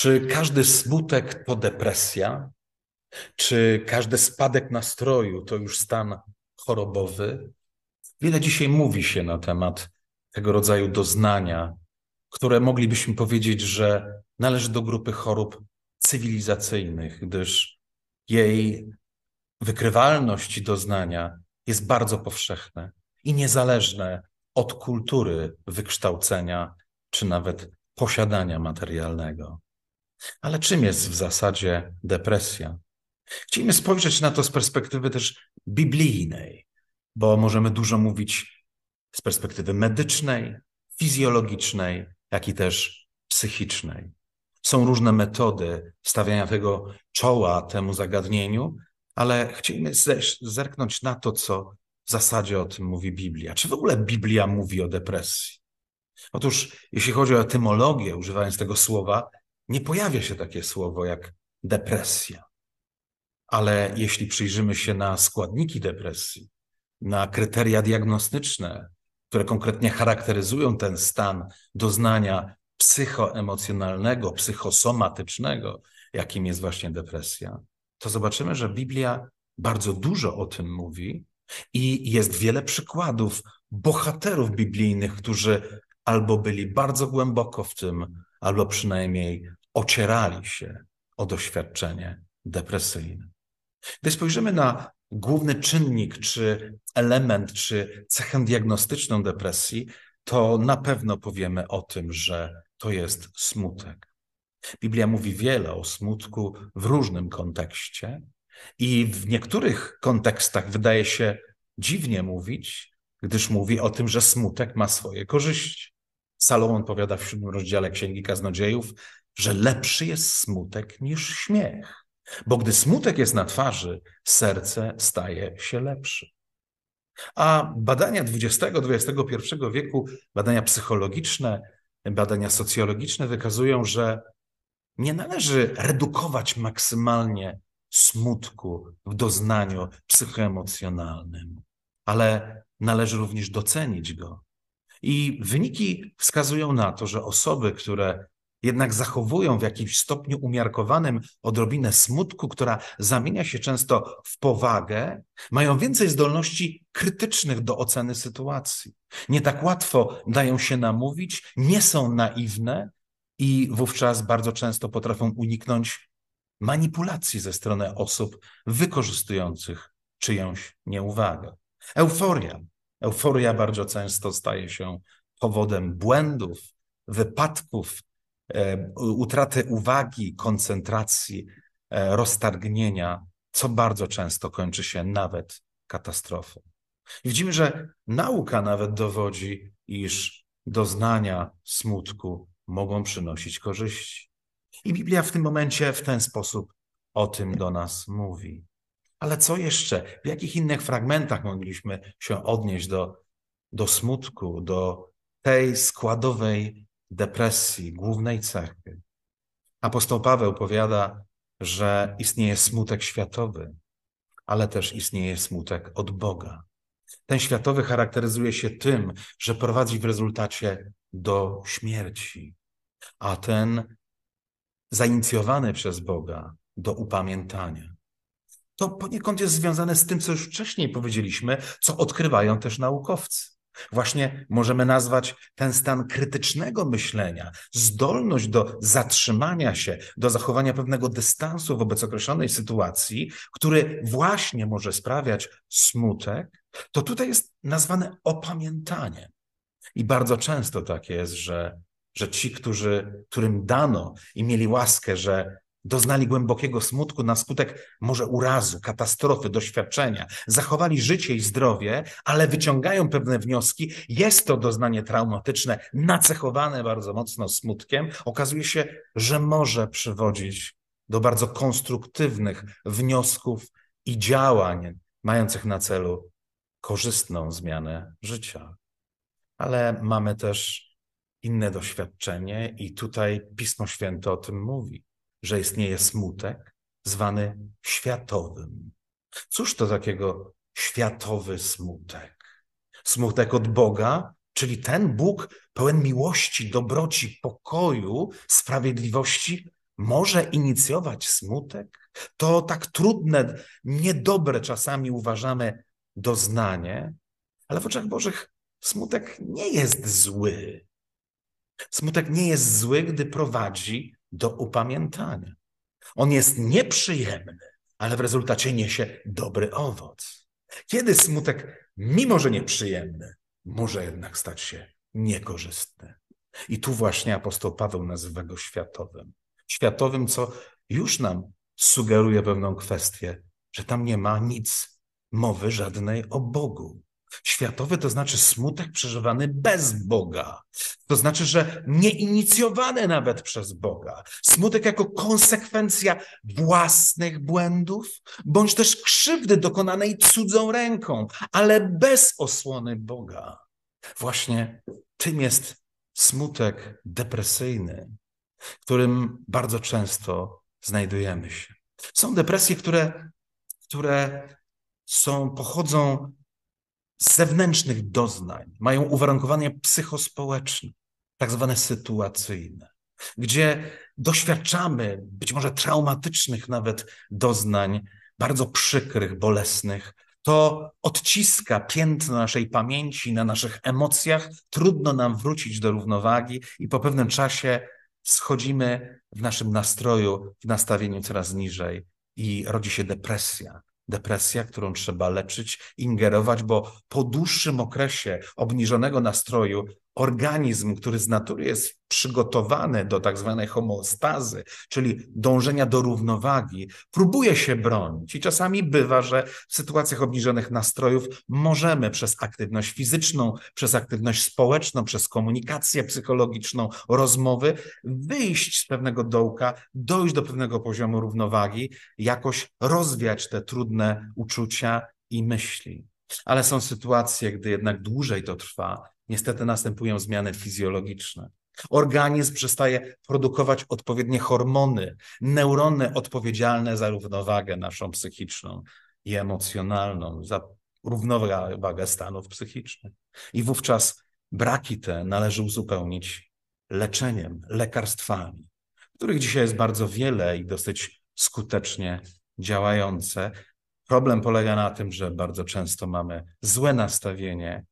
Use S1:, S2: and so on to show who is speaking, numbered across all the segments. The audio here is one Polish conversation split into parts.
S1: Czy każdy smutek to depresja? Czy każdy spadek nastroju to już stan chorobowy? Wiele dzisiaj mówi się na temat tego rodzaju doznania, które moglibyśmy powiedzieć, że należy do grupy chorób cywilizacyjnych, gdyż jej wykrywalność doznania jest bardzo powszechne i niezależne od kultury wykształcenia czy nawet posiadania materialnego. Ale czym jest w zasadzie depresja? Chcielibyśmy spojrzeć na to z perspektywy też biblijnej, bo możemy dużo mówić z perspektywy medycznej, fizjologicznej, jak i też psychicznej. Są różne metody stawiania tego czoła temu zagadnieniu, ale chcielibyśmy zerknąć na to, co w zasadzie o tym mówi Biblia. Czy w ogóle Biblia mówi o depresji? Otóż, jeśli chodzi o etymologię, używając tego słowa, nie pojawia się takie słowo jak depresja. Ale jeśli przyjrzymy się na składniki depresji, na kryteria diagnostyczne, które konkretnie charakteryzują ten stan doznania psychoemocjonalnego, psychosomatycznego, jakim jest właśnie depresja, to zobaczymy, że Biblia bardzo dużo o tym mówi i jest wiele przykładów bohaterów biblijnych, którzy albo byli bardzo głęboko w tym, albo przynajmniej ocierali się o doświadczenie depresyjne. Gdy spojrzymy na główny czynnik, czy element, czy cechę diagnostyczną depresji, to na pewno powiemy o tym, że to jest smutek. Biblia mówi wiele o smutku w różnym kontekście i w niektórych kontekstach wydaje się dziwnie mówić, gdyż mówi o tym, że smutek ma swoje korzyści. Salomon powiada w siódmym rozdziale Księgi Kaznodziejów, że lepszy jest smutek niż śmiech, bo gdy smutek jest na twarzy, serce staje się lepsze. A badania XX-XXI wieku, badania psychologiczne, badania socjologiczne wykazują, że nie należy redukować maksymalnie smutku w doznaniu psychoemocjonalnym, ale należy również docenić go. I wyniki wskazują na to, że osoby, które jednak zachowują w jakimś stopniu umiarkowanym odrobinę smutku, która zamienia się często w powagę, mają więcej zdolności krytycznych do oceny sytuacji. Nie tak łatwo dają się namówić, nie są naiwne i wówczas bardzo często potrafią uniknąć manipulacji ze strony osób wykorzystujących czyjąś nieuwagę. Euforia. Euforia bardzo często staje się powodem błędów, wypadków, e, utraty uwagi, koncentracji, e, roztargnienia, co bardzo często kończy się nawet katastrofą. Widzimy, że nauka nawet dowodzi, iż doznania smutku mogą przynosić korzyści. I Biblia w tym momencie w ten sposób o tym do nas mówi. Ale co jeszcze? W jakich innych fragmentach mogliśmy się odnieść do, do smutku, do tej składowej depresji, głównej cechy? Apostoł Paweł powiada, że istnieje smutek światowy, ale też istnieje smutek od Boga. Ten światowy charakteryzuje się tym, że prowadzi w rezultacie do śmierci, a ten zainicjowany przez Boga do upamiętania. To poniekąd jest związane z tym, co już wcześniej powiedzieliśmy, co odkrywają też naukowcy. Właśnie możemy nazwać ten stan krytycznego myślenia, zdolność do zatrzymania się, do zachowania pewnego dystansu wobec określonej sytuacji, który właśnie może sprawiać smutek, to tutaj jest nazwane opamiętaniem. I bardzo często tak jest, że, że ci, którzy, którym dano i mieli łaskę, że doznali głębokiego smutku na skutek może urazu, katastrofy, doświadczenia, zachowali życie i zdrowie, ale wyciągają pewne wnioski. Jest to doznanie traumatyczne, nacechowane bardzo mocno smutkiem. Okazuje się, że może przywodzić do bardzo konstruktywnych wniosków i działań mających na celu korzystną zmianę życia. Ale mamy też inne doświadczenie, i tutaj Pismo Święte o tym mówi że istnieje smutek zwany światowym. Cóż to takiego światowy smutek? Smutek od Boga, czyli ten Bóg pełen miłości, dobroci, pokoju, sprawiedliwości, może inicjować smutek? To tak trudne, niedobre czasami uważamy doznanie, ale w oczach Bożych smutek nie jest zły. Smutek nie jest zły, gdy prowadzi do upamiętania. On jest nieprzyjemny, ale w rezultacie niesie dobry owoc. Kiedy smutek, mimo że nieprzyjemny, może jednak stać się niekorzystny. I tu właśnie apostoł Paweł nazywa go światowym. Światowym, co już nam sugeruje pewną kwestię, że tam nie ma nic mowy żadnej o Bogu. Światowy to znaczy smutek przeżywany bez Boga. To znaczy, że nie inicjowany nawet przez Boga. Smutek jako konsekwencja własnych błędów, bądź też krzywdy dokonanej cudzą ręką, ale bez osłony Boga. Właśnie tym jest smutek depresyjny, którym bardzo często znajdujemy się. Są depresje, które, które są, pochodzą zewnętrznych doznań, mają uwarunkowanie psychospołeczne, tak zwane sytuacyjne, gdzie doświadczamy być może traumatycznych nawet doznań, bardzo przykrych, bolesnych, to odciska piętno naszej pamięci na naszych emocjach, trudno nam wrócić do równowagi i po pewnym czasie schodzimy w naszym nastroju, w nastawieniu coraz niżej i rodzi się depresja depresja, którą trzeba leczyć, ingerować, bo po dłuższym okresie obniżonego nastroju organizm, który z natury jest przygotowany do tak zwanej homeostazy, czyli dążenia do równowagi, próbuje się bronić. I czasami bywa, że w sytuacjach obniżonych nastrojów możemy przez aktywność fizyczną, przez aktywność społeczną, przez komunikację psychologiczną, rozmowy wyjść z pewnego dołka, dojść do pewnego poziomu równowagi, jakoś rozwiać te trudne uczucia i myśli. Ale są sytuacje, gdy jednak dłużej to trwa, niestety następują zmiany fizjologiczne. Organizm przestaje produkować odpowiednie hormony, neurony odpowiedzialne za równowagę naszą psychiczną i emocjonalną, za równowagę stanów psychicznych. I wówczas braki te należy uzupełnić leczeniem, lekarstwami, których dzisiaj jest bardzo wiele i dosyć skutecznie działające. Problem polega na tym, że bardzo często mamy złe nastawienie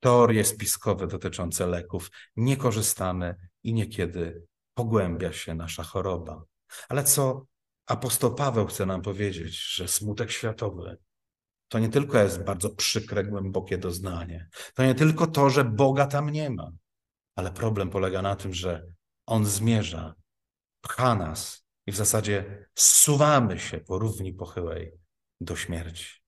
S1: teorie spiskowe dotyczące leków, nie korzystamy i niekiedy pogłębia się nasza choroba. Ale co apostoł Paweł chce nam powiedzieć, że smutek światowy to nie tylko jest bardzo przykre, głębokie doznanie, to nie tylko to, że Boga tam nie ma, ale problem polega na tym, że On zmierza, pcha nas i w zasadzie zsuwamy się po równi pochyłej do śmierci.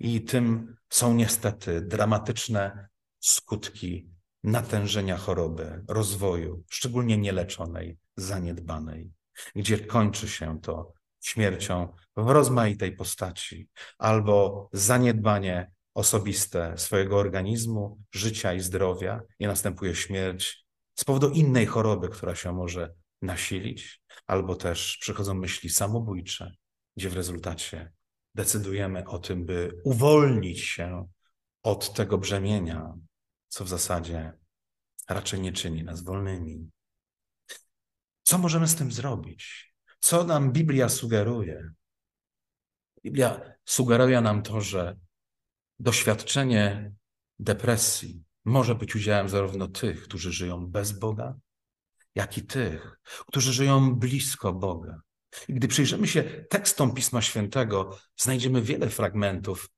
S1: I tym są niestety dramatyczne skutki natężenia choroby, rozwoju, szczególnie nieleczonej, zaniedbanej, gdzie kończy się to śmiercią w rozmaitej postaci albo zaniedbanie osobiste swojego organizmu, życia i zdrowia i następuje śmierć z powodu innej choroby, która się może nasilić, albo też przychodzą myśli samobójcze, gdzie w rezultacie decydujemy o tym, by uwolnić się od tego brzemienia, co w zasadzie raczej nie czyni nas wolnymi. Co możemy z tym zrobić? Co nam Biblia sugeruje? Biblia sugeruje nam to, że doświadczenie depresji może być udziałem zarówno tych, którzy żyją bez Boga, jak i tych, którzy żyją blisko Boga. Gdy przyjrzymy się tekstom Pisma Świętego, znajdziemy wiele fragmentów,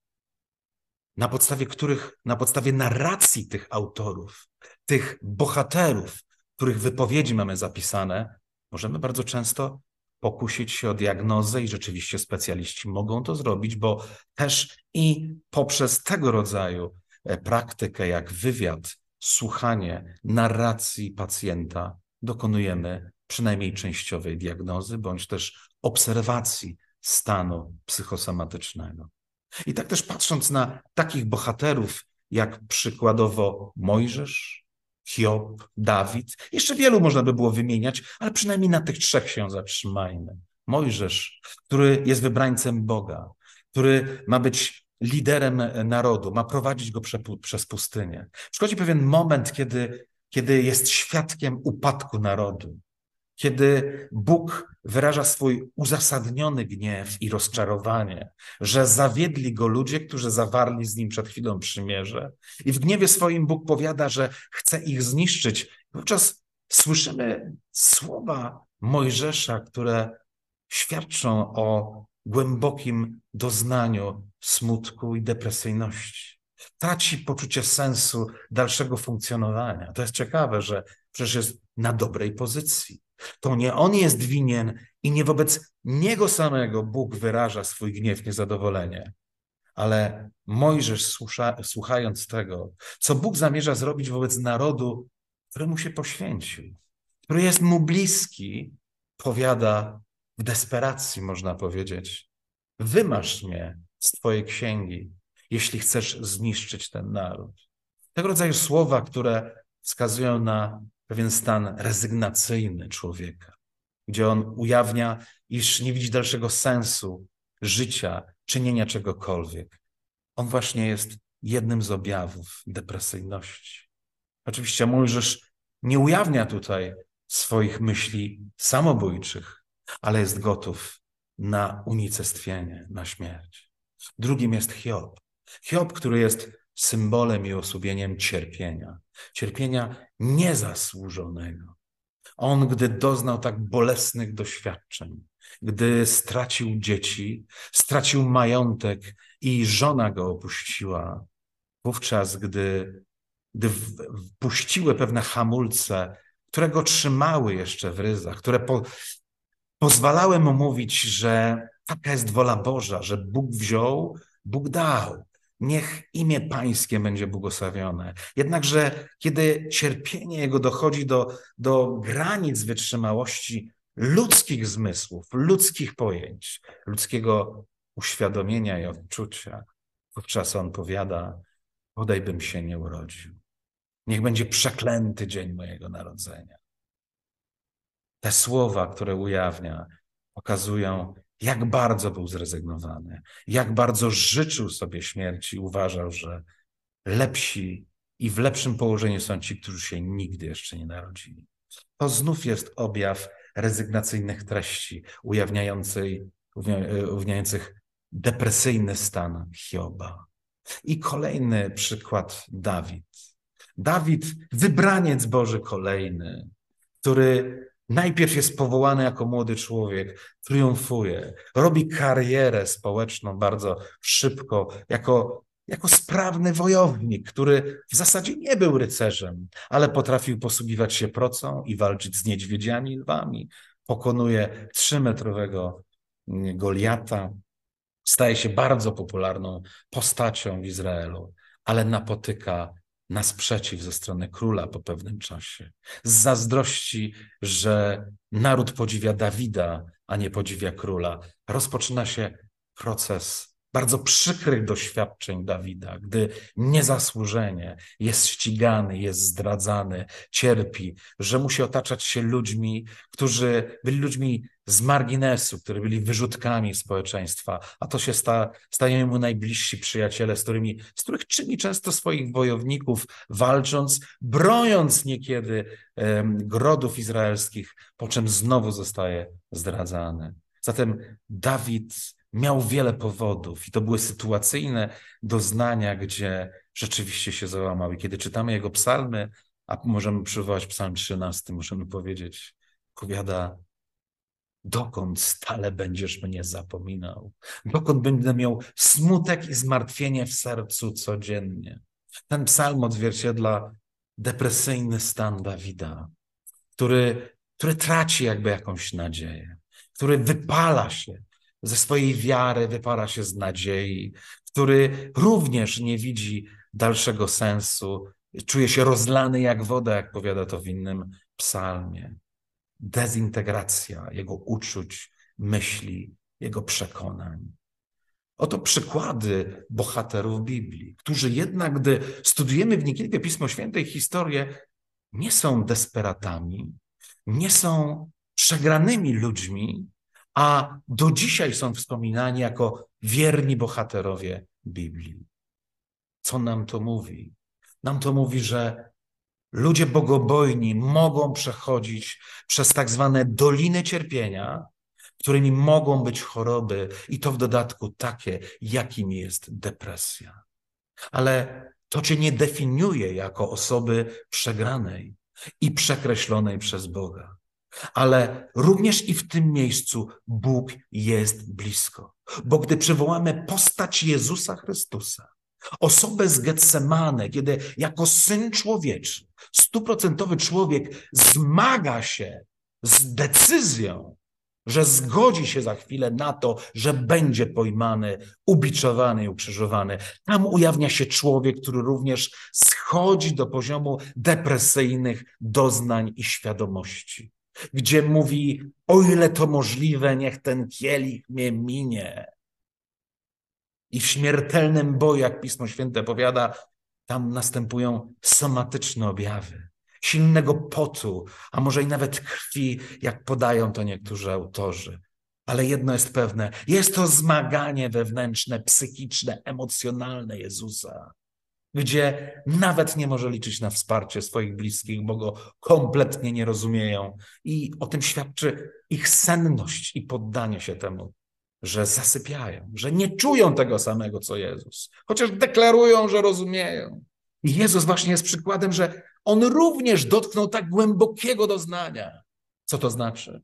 S1: na podstawie których, na podstawie narracji tych autorów, tych bohaterów, których wypowiedzi mamy zapisane, możemy bardzo często pokusić się o diagnozę i rzeczywiście specjaliści mogą to zrobić, bo też i poprzez tego rodzaju e, praktykę, jak wywiad, słuchanie narracji pacjenta, dokonujemy przynajmniej częściowej diagnozy bądź też obserwacji stanu psychosomatycznego. I tak też patrząc na takich bohaterów, jak przykładowo Mojżesz, Hiob, Dawid, jeszcze wielu można by było wymieniać, ale przynajmniej na tych trzech się zatrzymajmy. Mojżesz, który jest wybrańcem Boga, który ma być liderem narodu, ma prowadzić go przez pustynię. Przychodzi pewien moment, kiedy, kiedy jest świadkiem upadku narodu kiedy Bóg wyraża swój uzasadniony gniew i rozczarowanie, że zawiedli go ludzie, którzy zawarli z nim przed chwilą przymierze. I w gniewie swoim Bóg powiada, że chce ich zniszczyć. Wówczas słyszymy słowa Mojżesza, które świadczą o głębokim doznaniu smutku i depresyjności. Traci poczucie sensu dalszego funkcjonowania. To jest ciekawe, że przecież jest na dobrej pozycji. To nie on jest winien i nie wobec niego samego Bóg wyraża swój gniew, niezadowolenie. Ale Mojżesz, słucha, słuchając tego, co Bóg zamierza zrobić wobec narodu, któremu się poświęcił, który jest mu bliski, powiada w desperacji, można powiedzieć: Wymasz mnie z Twojej księgi, jeśli chcesz zniszczyć ten naród. Tego rodzaju słowa, które wskazują na pewien stan rezygnacyjny człowieka, gdzie on ujawnia, iż nie widzi dalszego sensu życia, czynienia czegokolwiek. On właśnie jest jednym z objawów depresyjności. Oczywiście Mojżesz nie ujawnia tutaj swoich myśli samobójczych, ale jest gotów na unicestwienie, na śmierć. Drugim jest Hiob. Hiob, który jest symbolem i osłubieniem cierpienia, cierpienia niezasłużonego. On, gdy doznał tak bolesnych doświadczeń, gdy stracił dzieci, stracił majątek i żona go opuściła, wówczas, gdy, gdy pewne hamulce, które go trzymały jeszcze w ryzach, które po, pozwalały mu mówić, że taka jest wola Boża, że Bóg wziął, Bóg dał. Niech imię Pańskie będzie błogosławione. Jednakże, kiedy cierpienie jego dochodzi do, do granic wytrzymałości ludzkich zmysłów, ludzkich pojęć, ludzkiego uświadomienia i odczucia, wówczas on powiada: Bodajbym się nie urodził. Niech będzie przeklęty dzień mojego narodzenia. Te słowa, które ujawnia, pokazują, jak bardzo był zrezygnowany, jak bardzo życzył sobie śmierci, uważał, że lepsi i w lepszym położeniu są ci, którzy się nigdy jeszcze nie narodzili. To znów jest objaw rezygnacyjnych treści, ujawniającej, ujawniających depresyjny stan Hioba. I kolejny przykład Dawid. Dawid, wybraniec Boży kolejny, który Najpierw jest powołany jako młody człowiek, triumfuje, robi karierę społeczną bardzo szybko, jako, jako sprawny wojownik, który w zasadzie nie był rycerzem, ale potrafił posługiwać się procą i walczyć z niedźwiedziami lwami. Pokonuje trzymetrowego Goliata, staje się bardzo popularną postacią w Izraelu, ale napotyka na sprzeciw ze strony króla po pewnym czasie. Z zazdrości, że naród podziwia Dawida, a nie podziwia króla, rozpoczyna się proces bardzo przykrych doświadczeń Dawida, gdy niezasłużenie jest ścigany, jest zdradzany, cierpi, że musi otaczać się ludźmi, którzy byli ludźmi z marginesu, którzy byli wyrzutkami społeczeństwa, a to się sta, stają mu najbliżsi przyjaciele, z którymi, z których czyni często swoich wojowników, walcząc, broniąc niekiedy um, grodów izraelskich, po czym znowu zostaje zdradzany. Zatem Dawid miał wiele powodów i to były sytuacyjne doznania, gdzie rzeczywiście się załamał. I kiedy czytamy jego psalmy, a możemy przywołać psalm 13, możemy powiedzieć, powiada, dokąd stale będziesz mnie zapominał? Dokąd będę miał smutek i zmartwienie w sercu codziennie? Ten psalm odzwierciedla depresyjny stan Dawida, który, który traci jakby jakąś nadzieję, który wypala się ze swojej wiary, wypala się z nadziei, który również nie widzi dalszego sensu, czuje się rozlany jak woda, jak powiada to w innym psalmie. Dezintegracja jego uczuć, myśli, jego przekonań. Oto przykłady bohaterów Biblii, którzy jednak, gdy studujemy w niekiedy Pismo Święte i historię, nie są desperatami, nie są przegranymi ludźmi, a do dzisiaj są wspominani jako wierni bohaterowie Biblii. Co nam to mówi? Nam to mówi, że ludzie bogobojni mogą przechodzić przez tak zwane doliny cierpienia, którymi mogą być choroby, i to w dodatku takie, jakim jest depresja. Ale to cię nie definiuje jako osoby przegranej i przekreślonej przez Boga. Ale również i w tym miejscu Bóg jest blisko. Bo gdy przywołamy postać Jezusa Chrystusa, osobę z Getsemane, kiedy jako syn człowieczy, stuprocentowy człowiek zmaga się z decyzją, że zgodzi się za chwilę na to, że będzie pojmany, ubiczowany i ukrzyżowany. Tam ujawnia się człowiek, który również schodzi do poziomu depresyjnych doznań i świadomości, gdzie mówi: O ile to możliwe, niech ten kielich mnie minie. I w śmiertelnym boju, jak Pismo Święte powiada, tam następują somatyczne objawy silnego potu, a może i nawet krwi, jak podają to niektórzy autorzy. Ale jedno jest pewne: jest to zmaganie wewnętrzne, psychiczne, emocjonalne Jezusa, gdzie nawet nie może liczyć na wsparcie swoich bliskich, bo go kompletnie nie rozumieją. I o tym świadczy ich senność i poddanie się temu, że zasypiają, że nie czują tego samego co Jezus, chociaż deklarują, że rozumieją. I Jezus właśnie jest przykładem, że on również dotknął tak głębokiego doznania. Co to znaczy?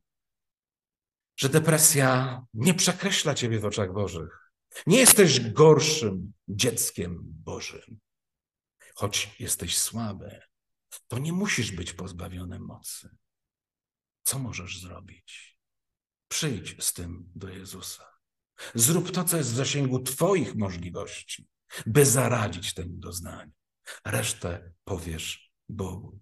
S1: Że depresja nie przekreśla ciebie w oczach Bożych. Nie jesteś gorszym dzieckiem Bożym. Choć jesteś słaby, to nie musisz być pozbawiony mocy. Co możesz zrobić? Przyjdź z tym do Jezusa. Zrób to, co jest w zasięgu Twoich możliwości, by zaradzić temu doznaniu. Resztę powiesz Bogu.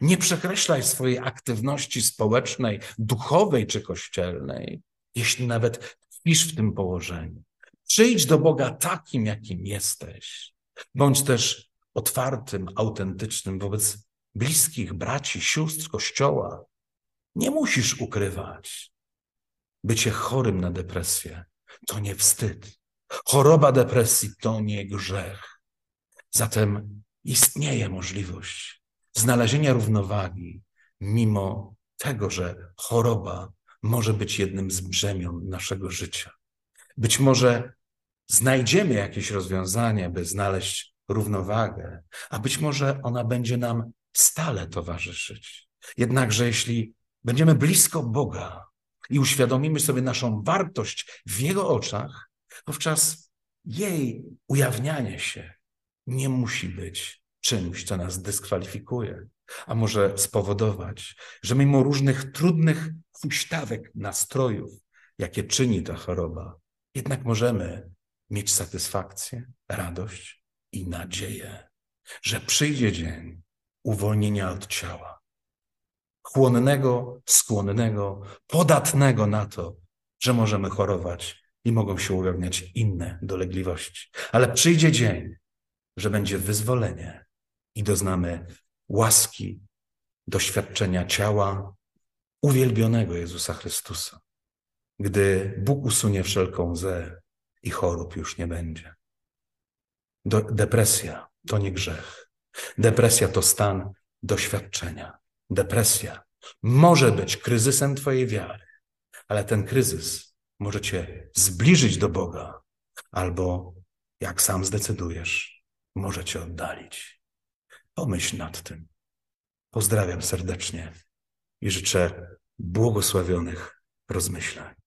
S1: Nie przekreślaj swojej aktywności społecznej, duchowej czy kościelnej, jeśli nawet tkwisz w tym położeniu. Przyjdź do Boga takim, jakim jesteś. Bądź też otwartym, autentycznym wobec bliskich, braci, sióstr Kościoła. Nie musisz ukrywać. Bycie chorym na depresję to nie wstyd. Choroba depresji to nie grzech. Zatem istnieje możliwość znalezienia równowagi, mimo tego, że choroba może być jednym z brzemion naszego życia. Być może znajdziemy jakieś rozwiązanie, by znaleźć równowagę, a być może ona będzie nam stale towarzyszyć. Jednakże, jeśli będziemy blisko Boga i uświadomimy sobie naszą wartość w Jego oczach, wówczas jej ujawnianie się nie musi być czymś, co nas dyskwalifikuje, a może spowodować, że mimo różnych trudnych huśtawek nastrojów, jakie czyni ta choroba, jednak możemy mieć satysfakcję, radość i nadzieję, że przyjdzie dzień uwolnienia od ciała, chłonnego, skłonnego, podatnego na to, że możemy chorować i mogą się ujawniać inne dolegliwości. Ale przyjdzie dzień, że będzie wyzwolenie i doznamy łaski doświadczenia ciała uwielbionego Jezusa Chrystusa, gdy Bóg usunie wszelką łzę i chorób już nie będzie. Depresja to nie grzech. Depresja to stan doświadczenia. Depresja może być kryzysem Twojej wiary, ale ten kryzys może Cię zbliżyć do Boga, albo jak sam zdecydujesz, może cię oddalić. Pomyśl nad tym. Pozdrawiam serdecznie i życzę błogosławionych rozmyślań.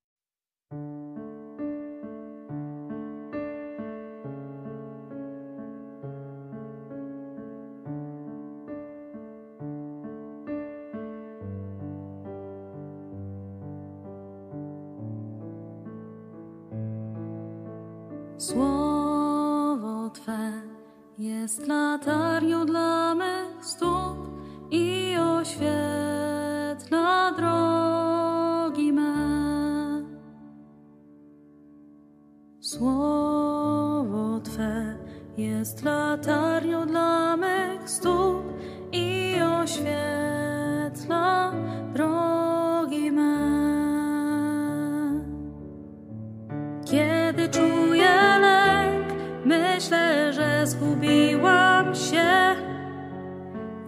S2: Słowo Twe jest latarnią dla mych stóp i oświetla drogi me. Słowo Twe jest latarnią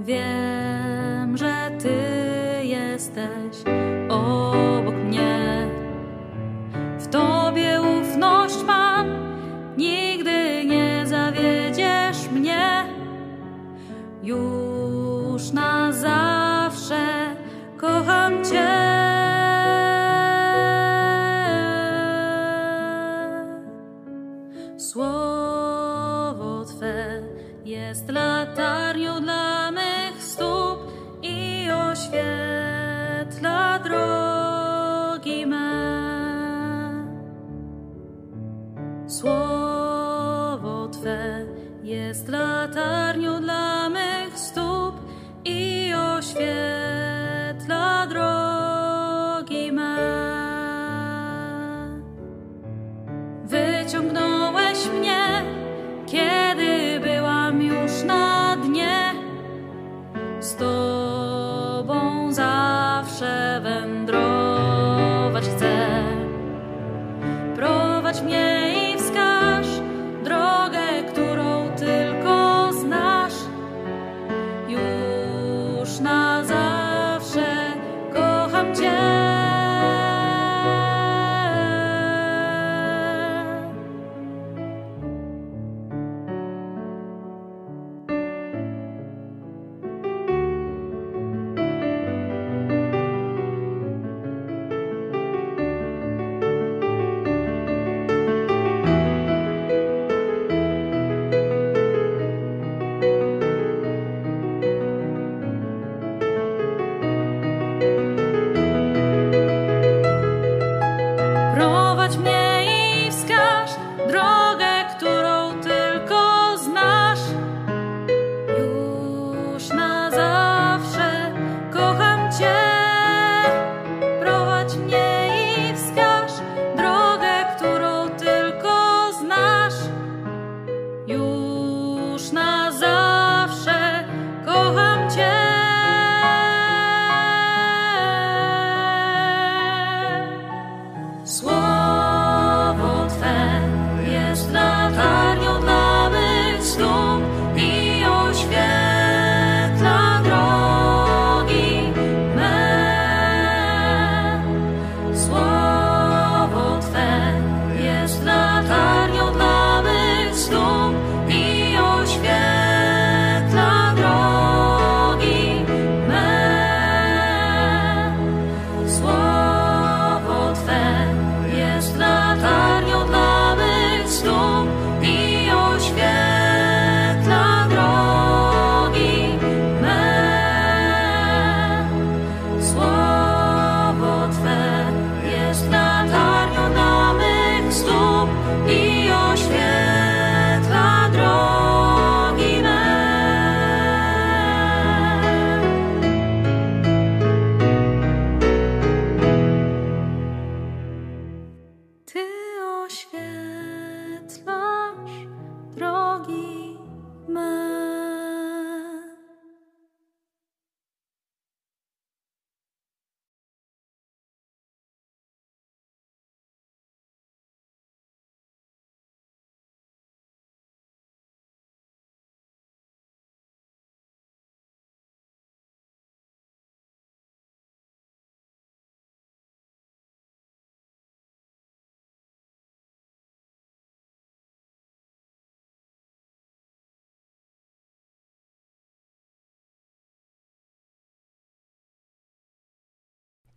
S2: Wiem, że Ty jesteś obok mnie. W Tobie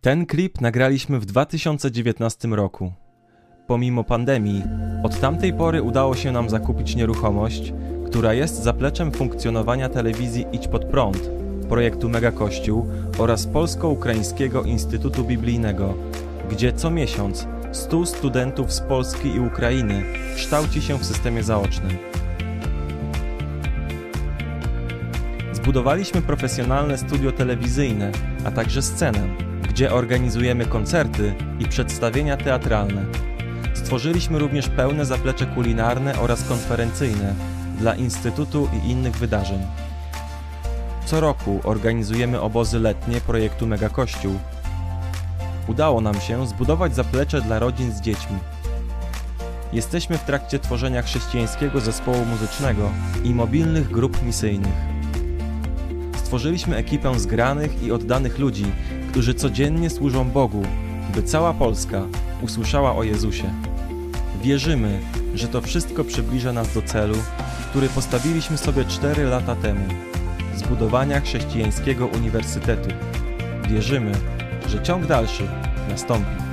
S3: Ten klip nagraliśmy w 2019 roku. Pomimo pandemii, od tamtej pory udało się nam zakupić nieruchomość, która jest zapleczem funkcjonowania telewizji Idź Pod Prąd, projektu Mega Kościół oraz Polsko-Ukraińskiego Instytutu Biblijnego, gdzie co miesiąc 100 studentów z Polski i Ukrainy kształci się w systemie zaocznym. Zbudowaliśmy profesjonalne studio telewizyjne, a także scenę, gdzie organizujemy koncerty i przedstawienia teatralne. Stworzyliśmy również pełne zaplecze kulinarne oraz konferencyjne dla Instytutu i innych wydarzeń. Co roku organizujemy obozy letnie projektu Mega Kościół. Udało nam się zbudować zaplecze dla rodzin z dziećmi. Jesteśmy w trakcie tworzenia chrześcijańskiego zespołu muzycznego i mobilnych grup misyjnych. Stworzyliśmy ekipę zgranych i oddanych ludzi, którzy codziennie służą Bogu, by cała Polska usłyszała o Jezusie. Wierzymy, że to wszystko przybliża nas do celu, który postawiliśmy sobie 4 lata temu zbudowania chrześcijańskiego uniwersytetu. Wierzymy, że ciąg dalszy nastąpi.